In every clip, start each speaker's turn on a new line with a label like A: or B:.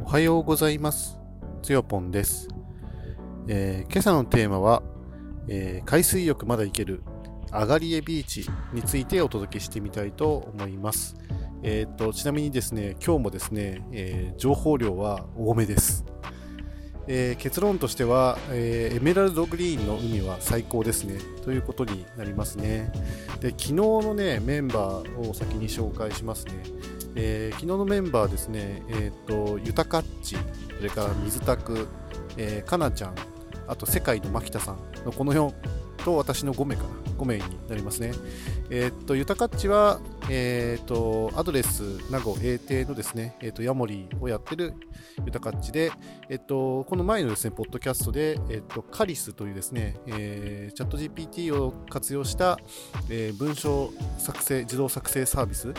A: おはようございます。つよぽんです、えー今朝のテーマは、えー海水浴まだ行けるアガリエビーチについてお届けしてみたいと思います。えー、とちなみにですね、今日もですね、えー情報量は多めです。えー結論としては、えーエメラルドグリーンの海は最高ですねということになりますね。で昨日のねメンバーを先に紹介しますね。えー昨日のメンバーですね、えっ、と、ゆたかっち、それから水拓、えーかなちゃん、あと世界の牧田さんのこの4と私の5名かな、5名になりますね。えっ、と、ゆたかっちは、えっ、と、アドレス名護英帝のですね、えっ、と、ヤモリをやってるゆたかっちで、えっ、と、この前のですね、ポッドキャストで、えっ、と、カリスというですね、えーチャット GPT を活用した、えー文章作成、自動作成サービス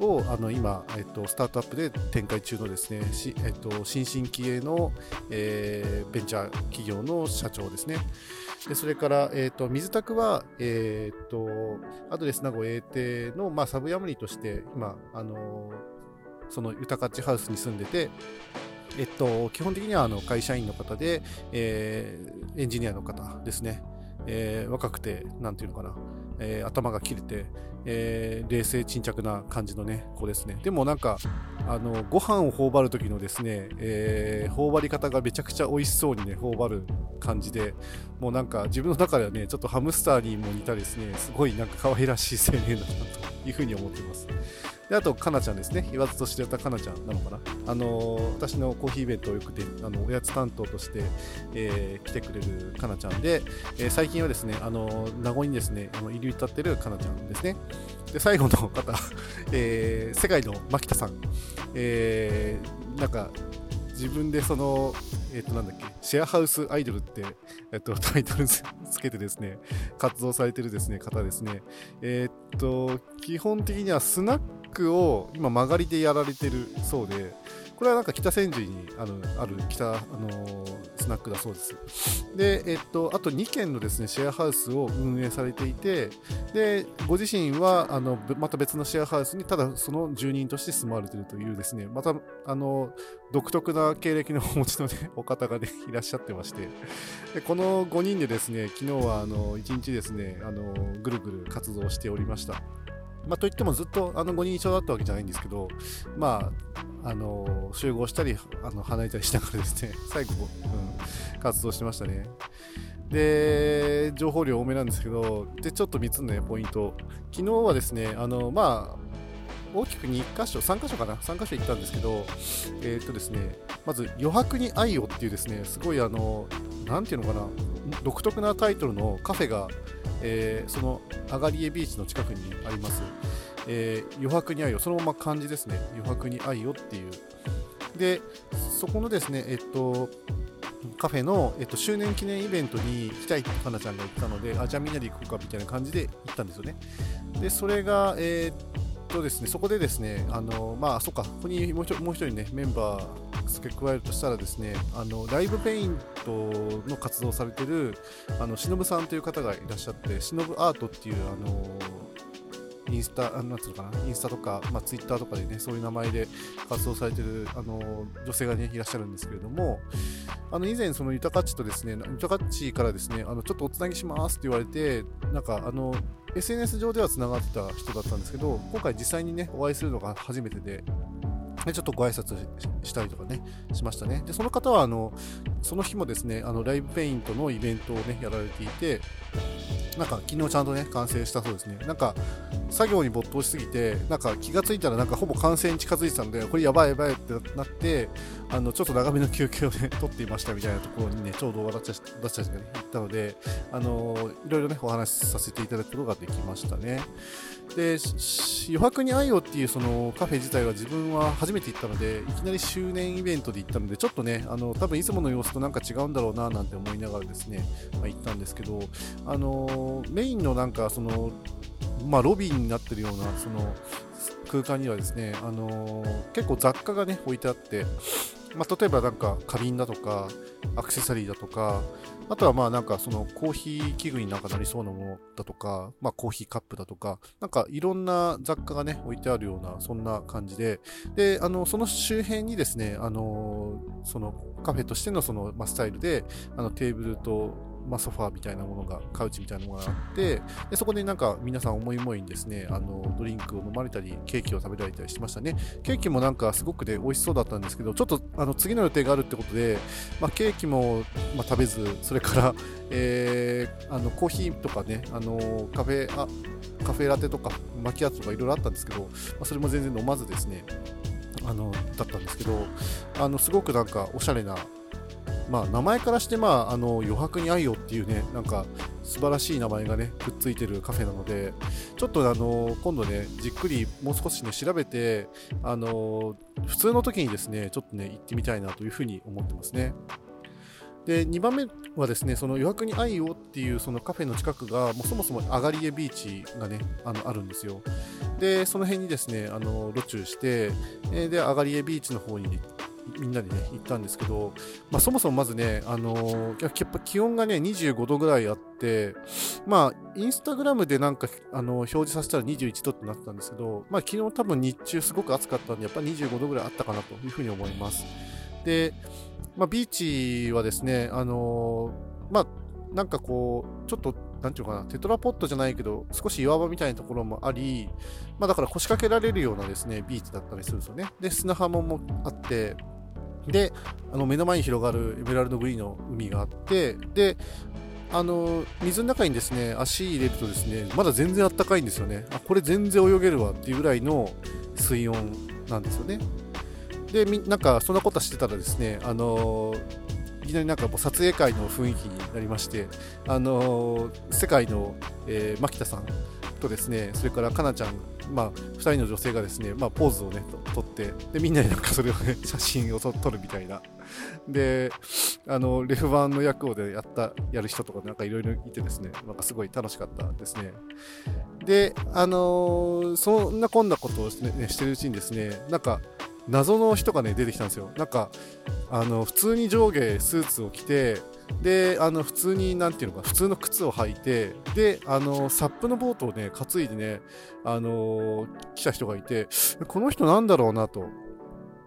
A: をあの今、えっと、スタートアップで展開中のですね、えっと、新進気鋭の、えーベンチャー企業の社長ですね。でそれから、えっと、水拓は、えっと、アドレス名護英帝の、まあ、サブヤムリとして、今、あのその豊かちハウスに住んでて、えっと、基本的にはあの会社員の方で、えーエンジニアの方ですね。えー若くて、なんていうのかな、えー頭が切れて、えー冷静沈着な感じのね子ですね。でもなんかあのご飯を頬張る時のですね、えー頬張り方がめちゃくちゃ美味しそうにね頬張る感じでもうなんか自分の中ではねちょっとハムスターにも似たですねすごいなんか可愛らしい青年だなというふうに思ってます。であとかなちゃんですね。言わずと知れたかなちゃんなのかな。あのー私のコーヒーイベントをよくてあのおやつ担当として、えー来てくれるかなちゃんで、えー最近はですねあの名護にですねあの入り浸ってるかなちゃんですね。で最後の方、えー世界の牧田さん、えーなんか自分でその、えっ、となんだっけ、シェアハウスアイドルって、えっ、とタイトルつけてですね、活動されてるですね方ですね。えっ、と基本的にはスナックを今曲がりでやられてるそうで、これはなんか北千住にあるある北、あのースナックだそうです。で、えっと、あと2軒のですねシェアハウスを運営されていて、でご自身はあのまた別のシェアハウスにただその住人として住まわれているというですねまたあの独特な経歴のお持ちの、ね、お方が、ね、いらっしゃってましてでこの5人でですね昨日はあの1日ですねあのぐるぐる活動しておりました。まあ、といってもずっとあの5人一緒だったわけじゃないんですけど、まあ、あの集合したりあの離れたりしながらですね 最後、うん、活動してましたね。で、情報量多めなんですけど、で、ちょっと3つの、ね、ポイント。昨日はですね、あの、まあ、大きく2箇所、3箇所かな ?3 箇所行ったんですけど、えーっとですね、まず、余白に愛をっていうですね、すごいあの、なんていうのかな、独特なタイトルのカフェが、えーそのアガリエビーチの近くにあります。えー余白に愛よ、そのまま漢字ですね、余白に愛よっていう。で、そこのですね、えっと、カフェの、えっと、周年記念イベントに行きたいってかなちゃんが言ったので、あ、じゃあみんなで行こうかみたいな感じで行ったんですよね。で、それが、えーとですね、そこでですね、あの、まあ、そっか、ここにもう一人もう一人ね、メンバー付け加えるとしたらですね、あの、ライブペイントの活動をされてる、あの、しのぶさんという方がいらっしゃって、しのぶアートっていう、あの、インスタ、あなんつうのかな、インスタとか、まあ、ツイッターとかでね、そういう名前で活動されてる、あの、女性がね、いらっしゃるんですけれども、あの以前、そのユタカッチとですね、ユタカッチからですね、あのちょっとおつなぎしますって言われて、なんかあの SNS 上ではつながってた人だったんですけど、今回実際にね、お会いするのが初めてで、でちょっとご挨拶ししたりとかね、しましたね。で、その方は、あの、その日もですね、あの、ライブペイントのイベントをね、やられていて、なんか昨日ちゃんとね、完成したそうですね。なんか、作業に没頭しすぎて、なんか気がついたら、なんかほぼ完成に近づいてたんで、これやばいやばいってなって、あの、ちょっと長めの休憩をね、取っていましたみたいなところにね、ちょうど私たちがね、行ったので、あの、いろいろね、お話しさせていただくことができましたね。で、余白に愛をっていうそのカフェ自体は自分は初めて行ったので、いきなり周年イベントで行ったので、ちょっとね、あの、多分いつもの様子となんか違うんだろうな、なんて思いながらですね、まあ、行ったんですけど、あの、メインのなんかその、まあ、ロビーになってるような、その、空間にはですね、あの結構雑貨がね、置いてあって、まあ、例えばなんか花瓶だとかアクセサリーだとかあとはまあなんかそのコーヒー器具になんかなりそうなものだとか、まあコーヒーカップだとか、なんかいろんな雑貨がね、置いてあるような、そんな感じで、で、あの、その周辺にですね、あの、そのカフェとしてのその、ま、スタイルで、あのテーブルとまあ、ソファーみたいなものが、カウチみたいなものがあって、でそこでなんか皆さん思い思いにですね、あのドリンクを飲まれたり、ケーキを食べられたりしましたね。ケーキもなんかすごくね、美味しそうだったんですけど、ちょっとあの次の予定があるってことで、まあ、ケーキも、まあ、食べず、それから、えー、あのコーヒーとかね、あのカフェあカフェラテとかマキアートとかいろいろあったんですけど、まあ、それも全然飲まずですね、あのだったんですけど、あのすごくなんかおしゃれなまあ、名前からして、まあ、あの余白に愛よっていうね、なんか素晴らしい名前がね、くっついてるカフェなので、ちょっとあの今度ね、じっくりもう少しね、調べて、あの普通の時にですね、ちょっとね、行ってみたいなというふうに思ってますね。で2番目はですねその余白に愛をっていうそのカフェの近くがもうそもそもアガリエビーチがねあのあるんですよでその辺にですねあの路中してでアガリエビーチの方にみんなでね、行ったんですけど、まあ、そもそもまずね、あのー、やっぱ気温がね、25度ぐらいあって、まあ、インスタグラムでなんか、あのー、表示させたら21度ってなったんですけど、まあ、昨日多分日中すごく暑かったんで、やっぱり25度ぐらいあったかなというふうに思います。で、まあ、ビーチはですね、あのー、まあ、なんかこう、ちょっと、なんていうかな、テトラポットじゃないけど、少し岩場みたいなところもあり、まあだから腰掛けられるようなですね、ビーチだったりするんですよね。で、砂浜もあって、で、あの目の前に広がるエメラルドグリーンの海があって、で、あの水の中にですね足入れるとですねまだ全然あったかいんですよね。あこれ全然泳げるわっていうぐらいの水温なんですよね。でなんかそんなことしてたらですねあのいきなりなんかもう撮影会の雰囲気になりましてあの世界の、えー、牧田さんとですねそれからかなちゃんまあ、2人の女性がですね、まあ、ポーズをね、撮って、で、みんなでなんかそれをね、写真を撮るみたいな。で、あの、レフ版の役をでやった、やる人とかなんかいろいろいてですね、なんかすごい楽しかったですね。で、あのー、そんなこんなことをし,、ね、してるうちにですね、なんか、謎の人がね、出てきたんですよ。なんか、あの、普通に上下スーツを着て、であの普通になんていうのか普通の靴を履いてであのサップのボートをね担いでねあの来た人がいてこの人なんだろうなと。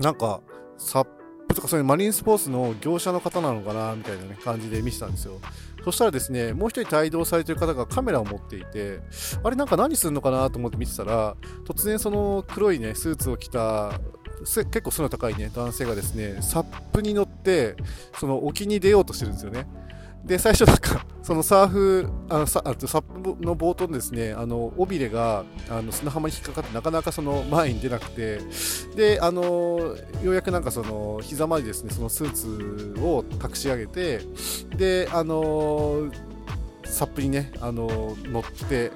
A: なんかサップとかそういうマリンスポーツの業者の方なのかなみたいな、ね、感じで見てたんですよ。そしたらですねもう一人帯同されてる方がカメラを持っていてあれなんか何するのかなと思って見てたら突然その黒いねスーツを着た結構背の高いね男性がですねサップに乗ってその沖に出ようとしてるんですよね。で最初なんか そのサーフあのサあサップの冒頭にですねあの尾びれがあの砂浜に引っかかってなかなかその前に出なくてであのようやくなんかその膝までですねそのスーツを隠し上げてであのサップにねあの乗って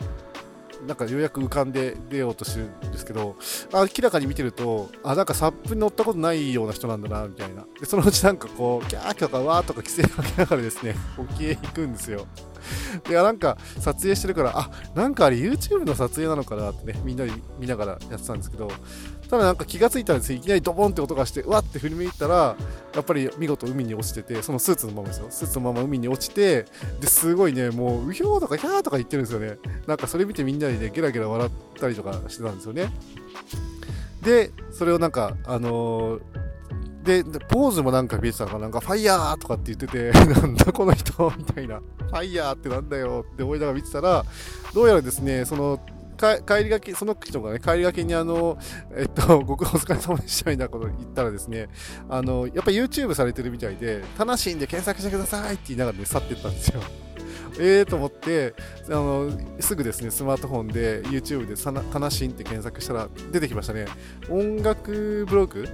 A: なんかようやく浮かんで出ようとしてるんですけど、明らかに見てると、あ、なんかサップに乗ったことないような人なんだな、みたいな。で、そのうちなんかこう、キャーとかわーとか規制かけながらですね、沖へ行くんですよ。で、なんか撮影してるから、あ、なんかあれ YouTube の撮影なのかなってね、みんなで見ながらやってたんですけど、ただなんか気がついたんですよ。いきなりドボンって音がして、うわって振り向いたら、やっぱり見事海に落ちてて、そのスーツのままですよ。スーツのまま海に落ちて、ですごいね、もう、うひょーとかひゃーとか言ってるんですよね。なんかそれ見てみんなでね、ゲラゲラ笑ったりとかしてたんですよね。で、それをなんか、あのー、で、ポーズもなんか見えてたのかなんかファイヤーとかって言ってて、なんだこの人みたいな。ファイヤーってなんだよって思いながら見てたら、どうやらですね、その帰りがけ、その人がね、帰りがけにあの、えっと、ご苦労お疲れ様でしたみたいなこと言ったらですね、あの、やっぱ YouTube されてるみたいで、タナシンで検索してくださいって言いながらね、去ってったんですよ。えーと思って、あの、すぐですね、スマートフォンで YouTube でタナシンって検索したら出てきましたね。音楽ブログ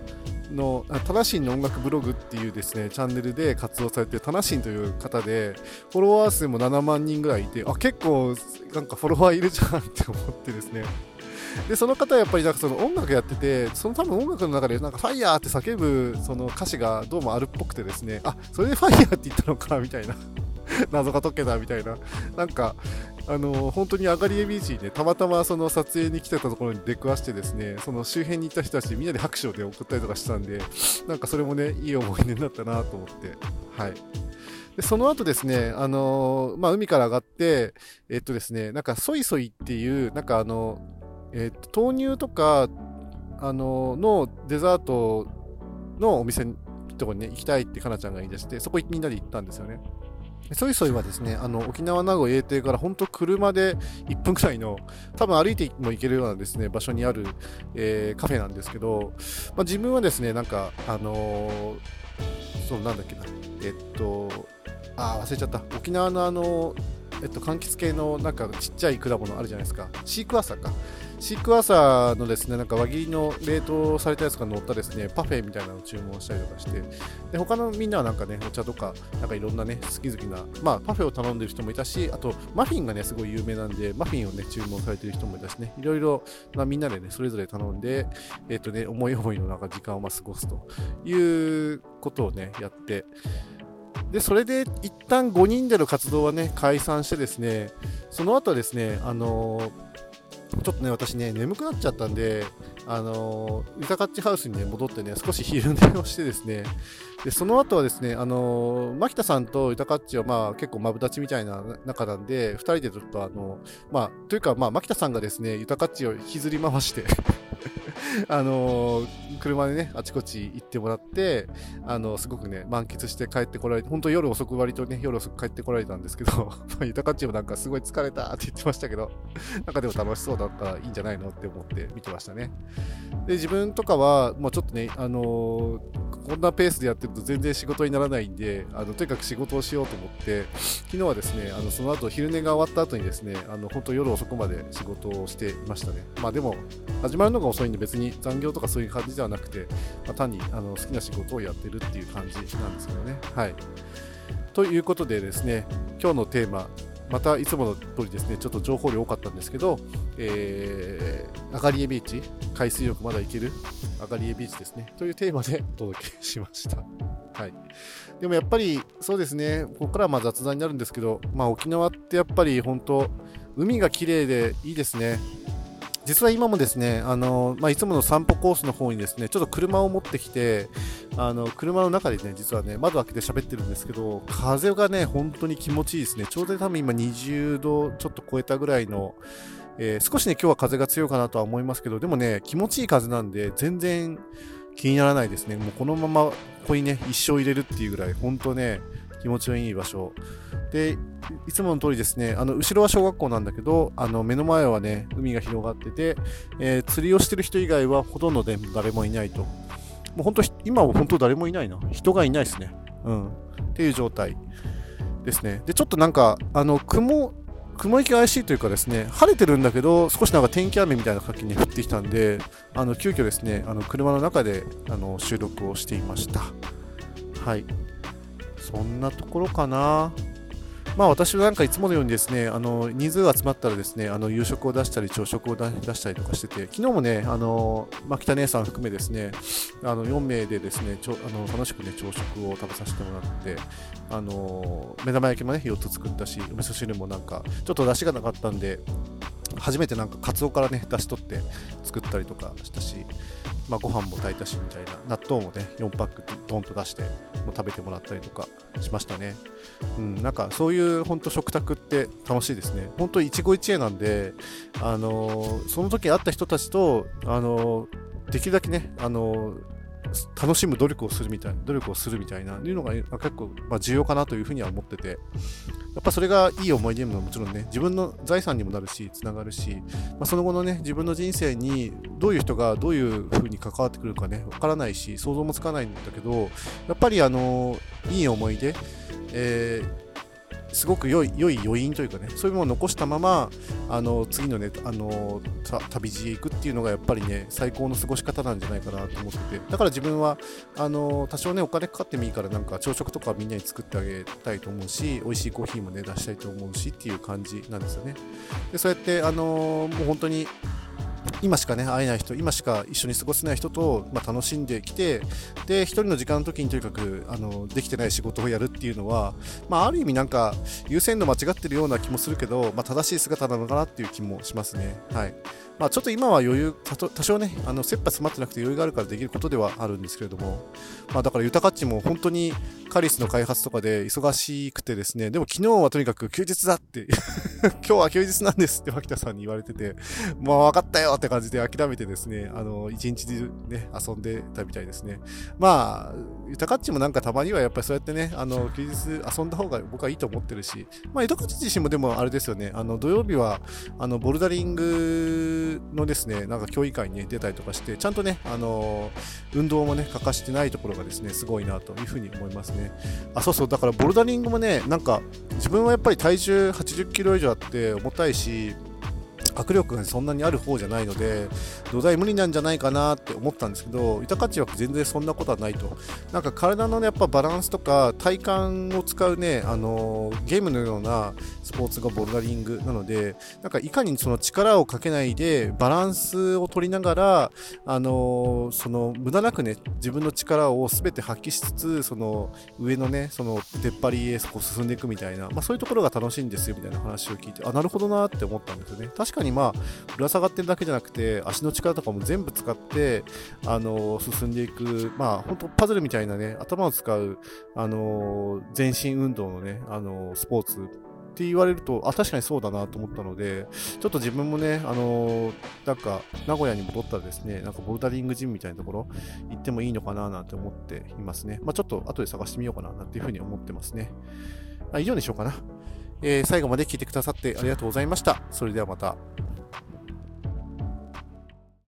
A: のタナシンの音楽ブログっていうですねチャンネルで活動されてるタナシンという方でフォロワー数も7万人ぐらいいてあ結構なんかフォロワーいるじゃんって思ってですね。でその方はやっぱりなんかその音楽やっててその多分音楽の中でなんかファイヤーって叫ぶその歌詞がどうもあるっぽくてですねあそれでファイヤーって言ったのかみたいな。謎が解けたみたいな。なんかあの本当にアガリエビーチにねたまたまその撮影に来てたところに出くわしてですねその周辺にいた人たちみんなで拍手を、ね、送ったりとかしたんで なんかそれもねいい思い出になったなと思ってはいでその後ですね、あのー、まあ、海から上がって、えっとですね、なんか、ソイソイっていう、なんかあの、えっと、豆乳とか、あのー、のデザートのお店のとこにね、行きたいってかなちゃんが言い出して、そこみんなで行ったんですよね。ソイソイはですね、あの沖縄名護英帝から本当車で1分くらいの、多分歩いても行けるようなですね、場所にある、えー、カフェなんですけど、まあ、自分はですね、なんか、あのー、そうなんだっけな、えっと、あ、忘れちゃった。沖縄のあの、えっと、柑橘系のなんかちっちゃい果物あるじゃないですか。シークワーサーか。シークワーサーのですね、なんか輪切りの冷凍されたやつが乗ったですね、パフェみたいなのを注文したりとかして、で、他のみんなはなんかね、お茶とか、なんかいろんなね、好き好きな、まあ、パフェを頼んでる人もいたし、あと、マフィンがね、すごい有名なんで、マフィンをね、注文されてる人もいたしね、いろいろ、ま、みんなでね、それぞれ頼んで、えっ、とね、思い思いのなんか時間を過ごすということをね、やって、で、それで一旦5人での活動はね、解散してですね、その後ですね、あのーちょっとね、私ね、眠くなっちゃったんで、あのー、ユタカッチハウスにね、戻ってね、少し昼寝をしてですね、で、その後はですね、あのー、牧田さんとユタカッチはまあ結構マブダチみたいな仲なんで、2人でちょっとあの、まあ、というかまあ、牧田さんがですね、ユタカッチを引きずり回して あのー、車でね、あちこち行ってもらって、あのー、すごくね、満喫して帰ってこられて、本当夜遅く割とね、夜遅く帰ってこられたんですけど、ユタカッチもなんかすごい疲れたって言ってましたけど、なんかでも楽しそうだったらいいんじゃないのって思って見てましたね。で、自分とかは、もうちょっとね、あのー、こんなペースでやってると全然仕事にならないんで、あのとにかく仕事をしようと思って、昨日はですね、あのその後昼寝が終わった後にですね、あの本当夜遅くまで仕事をしていましたね。まあでも、始まるのが遅いんで別に残業とかそういう感じではなくて、まあ、単にあの好きな仕事をやってるっていう感じなんですけどね。はい。ということでですね、今日のテーマ、またいつもの通りですね、ちょっと情報量多かったんですけど、えー、アガリエビーチ、海水浴まだ行ける？アガリエビーチですね、というテーマで お届けしました。はい。でもやっぱり、そうですね、ここからはま雑談になるんですけど、まあ沖縄ってやっぱり本当、海が綺麗でいいですね。実は今もですね、あのまあ、いつもの散歩コースの方にですね、ちょっと車を持ってきて、あの車の中でね、実はね、窓開けて喋ってるんですけど、風がね、本当に気持ちいいですね。ちょうど多分今20度ちょっと超えたぐらいの、えー、少しね、今日は風が強いかなとは思いますけど、でもね、気持ちいい風なんで、全然気にならないですね。もうこのままここにね、一生入れるっていうぐらい、本当ね、気持ちのいい場所。で、いつもの通りですね、あの後ろは小学校なんだけど、あの目の前はね、海が広がってて、えー、釣りをしてる人以外はほとんどで誰もいないと。もう本当、今は本当誰もいないな。人がいないですね。うん。っていう状態ですね。で、ちょっとなんか、あの、雲、雲行き怪しいというかですね、晴れてるんだけど、少しなんか天気雨みたいな書きに降ってきたんで、あの急遽ですね、あの車の中であの収録をしていました。はい。そんなところかな。まあ私はなんかいつものようにですね、あの人数が集まったらですね、あの夕食を出したり朝食を出したりとかしてて、昨日もね、あの、まあ、北姉さん含めですね、あの4名でですね、ちょあの楽しくね、朝食を食べさせてもらって、あの、目玉焼きもね、4つ作ったし、お味噌汁もなんか、ちょっと出汁がなかったんで、初めてなんかカツオからね、出し取って作ったりとかしたし、まあ、ご飯も炊いたしみたいな、納豆もね、4パックドンと出して、もう食べてもらったりとかしましたね。うん、なんかそういう本当食卓って楽しいですね。本当一期一会なんで、あのー、その時会った人たちと、あのー、できるだけね、あの楽しむ努力をするみたいな、努力をするみたいな、いうのが結構、ま、重要かなというふうには思ってて、やっぱそれがいい思い出ももちろんね、自分の財産にもなるし、つながるし、まあ、その後のね、自分の人生にどういう人がどういうふうに関わってくるかね、わからないし、想像もつかないんだけど、やっぱりあの、いい思い出、えーすごく良い良い余韻というかねそういうものを残したままあの次のねあの旅路へ行くっていうのがやっぱりね最高の過ごし方なんじゃないかなと思ってて。だから自分はあの多少ねお金かかってもいいからなんか朝食とかみんなに作ってあげたいと思うし美味しいコーヒーもね出したいと思うしっていう感じなんですよね。でそうやってあのもう本当に今しかね、会えない人、今しか一緒に過ごせない人と、まあ、楽しんできて、で、1人の時間の時にとにかく、あの、できてない仕事をやるっていうのは、まあ、ある意味なんか、優先度間違ってるような気もするけど、まあ、正しい姿なのかなっていう気もしますね。はい。まあ、ちょっと今は余裕、多少ね、あの切羽詰まってなくて余裕があるからできることではあるんですけれども、まあ、だから豊かっちも本当にカリスの開発とかで忙しくてですね、でも昨日はとにかく休日だって 今日は休日なんですって脇田さんに言われてて、もう分かったよって感じで諦めてですね、あの、一日中ね、遊んでたみたいですね。まあ、豊かっちもなんかたまにはやっぱりそうやってね、あの、休日遊んだ方が僕はいいと思ってるし、まあ、豊かっち自身もでもあれですよね、あの、土曜日は、あの、ボルダリングのですね、なんか競技会に、ね、出たりとかして、ちゃんとね、あの、運動もね、欠かしてないところがですね、すごいなというふうに思いますね。あ、そうそう、だからボルダリングもね、なんか、自分はやっぱり体重80キロ以上あって重たいし、握力がそんなにある方じゃないので土台無理なんじゃないかなって思ったんですけど豊かちは全然そんなことはないとなんか体の、ね、やっぱバランスとか体幹を使うねあのゲームのようなスポーツがボルダリングなのでなんかいかにその力をかけないでバランスを取りながらあのその無駄なくね自分の力を全て発揮しつつその上のねその出っ張りへこう進んでいくみたいな、まあ、そういうところが楽しいんですよみたいな話を聞いてあなるほどなって思ったんですよね確かにまあぶら下がってるだけじゃなくて足の力とかも全部使ってあの進んでいくまあ本当パズルみたいなね頭を使うあの全身運動のねあのスポーツって言われると、あ、確かにそうだなと思ったので、ちょっと自分もね、あの、なんか、名古屋に戻ったらですね、なんかボルダリングジムみたいなところ行ってもいいのかななんて思っていますね。まあ、ちょっと後で探してみようかななんていうふうに思ってますね。以上にしようかな。えー、最後まで聞いてくださってありがとうございました。それではまた。